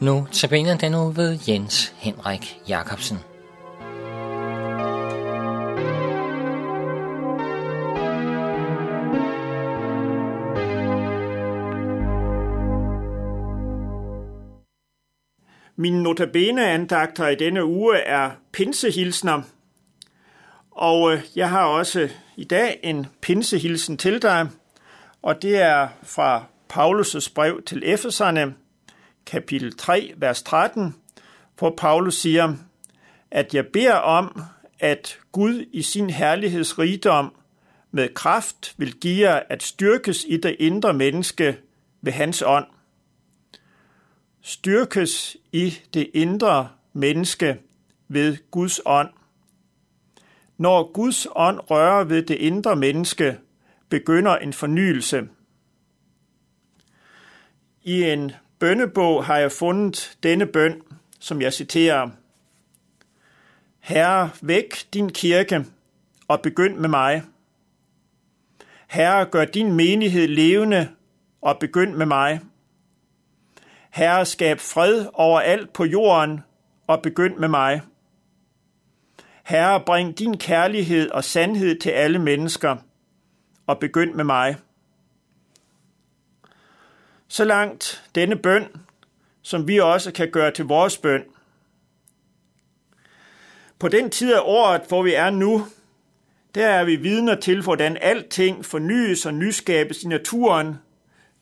Nu tabiner den nu ved Jens Henrik Jacobsen. Mine notabene-andagter i denne uge er pinsehilsner, og øh, jeg har også i dag en pinsehilsen til dig, og det er fra Paulus' brev til Efeserne, kapitel 3, vers 13, hvor Paulus siger, at jeg beder om, at Gud i sin herlighedsrigdom med kraft vil give jer at styrkes i det indre menneske ved hans ånd. Styrkes i det indre menneske ved Guds ånd. Når Guds ånd rører ved det indre menneske, begynder en fornyelse. I en bønnebog har jeg fundet denne bøn, som jeg citerer. Herre, væk din kirke og begynd med mig. Herre, gør din menighed levende og begynd med mig. Herre, skab fred over alt på jorden og begynd med mig. Herre, bring din kærlighed og sandhed til alle mennesker og begynd med mig. Så langt denne bøn, som vi også kan gøre til vores bøn. På den tid af året, hvor vi er nu, der er vi vidner til, hvordan alting fornyes og nyskabes i naturen.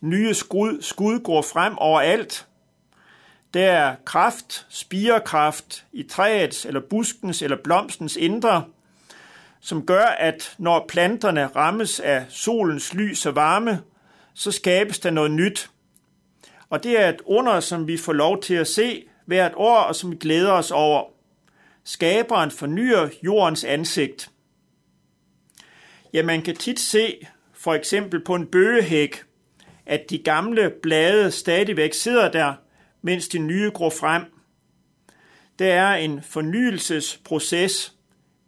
Nye skud, skud går frem overalt. Der er kraft, spirekraft i træets eller buskens eller blomstens indre, som gør, at når planterne rammes af solens lys og varme, så skabes der noget nyt. Og det er et under, som vi får lov til at se hvert år, og som vi glæder os over. Skaberen fornyer jordens ansigt. Ja, man kan tit se, for eksempel på en bøgehæk, at de gamle blade stadigvæk sidder der, mens de nye gror frem. Det er en fornyelsesproces.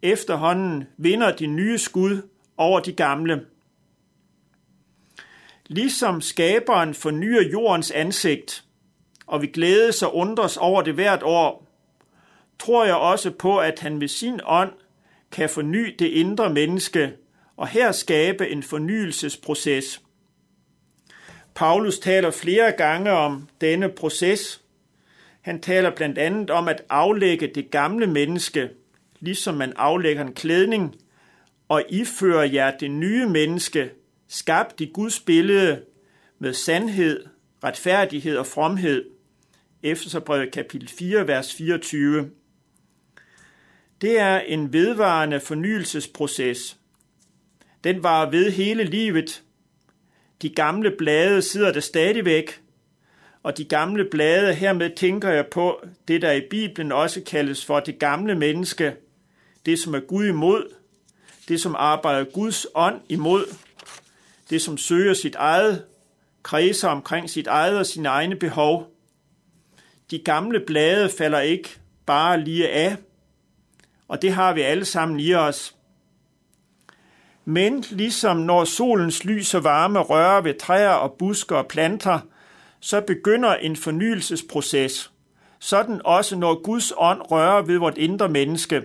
Efterhånden vinder de nye skud over de gamle. Ligesom skaberen fornyer jordens ansigt, og vi glædes og undres over det hvert år, tror jeg også på, at han med sin ånd kan forny det indre menneske og her skabe en fornyelsesproces. Paulus taler flere gange om denne proces. Han taler blandt andet om at aflægge det gamle menneske, ligesom man aflægger en klædning, og ifører jer det nye menneske, skabt i Guds billede med sandhed, retfærdighed og fromhed. Efterbrevet kapitel 4, vers 24. Det er en vedvarende fornyelsesproces. Den var ved hele livet. De gamle blade sidder der stadigvæk, og de gamle blade, hermed tænker jeg på det, der i Bibelen også kaldes for det gamle menneske, det som er Gud imod, det som arbejder Guds ånd imod, det som søger sit eget, kredser omkring sit eget og sine egne behov. De gamle blade falder ikke bare lige af, og det har vi alle sammen i os. Men ligesom når solens lys og varme rører ved træer og busker og planter, så begynder en fornyelsesproces. Sådan også når Guds ånd rører ved vort indre menneske.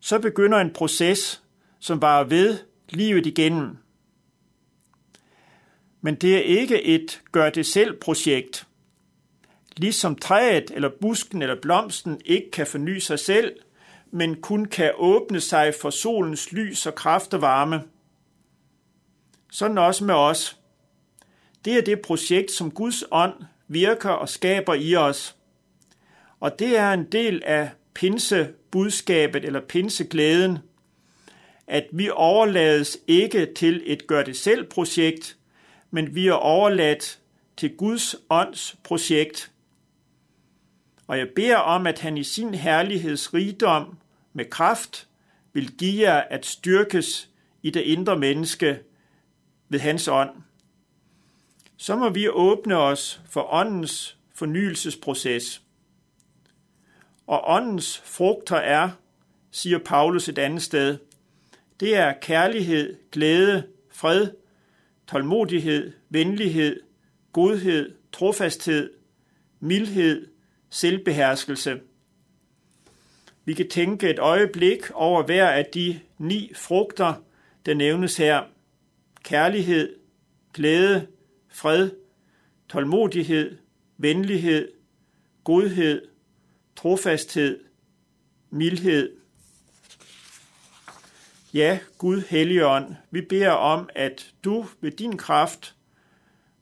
Så begynder en proces, som varer ved livet igennem. Men det er ikke et gør-det-selv-projekt. Ligesom træet eller busken eller blomsten ikke kan forny sig selv, men kun kan åbne sig for solens lys og kraft og varme. Sådan også med os. Det er det projekt, som Guds ånd virker og skaber i os. Og det er en del af pinsebudskabet eller pinseglæden, at vi overlades ikke til et gør-det-selv-projekt, men vi er overladt til Guds ånds projekt. Og jeg beder om, at han i sin herlighedsrigdom med kraft vil give jer at styrkes i det indre menneske ved hans ånd. Så må vi åbne os for åndens fornyelsesproces. Og åndens frugter er, siger Paulus et andet sted, det er kærlighed, glæde, fred, tålmodighed, venlighed, godhed, trofasthed, mildhed, selvbeherskelse. Vi kan tænke et øjeblik over hver af de ni frugter, der nævnes her. Kærlighed, glæde, fred, tålmodighed, venlighed, godhed, trofasthed, mildhed. Ja, Gud Helligånd, vi beder om, at du ved din kraft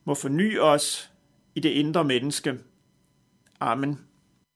må forny os i det indre menneske. Amen.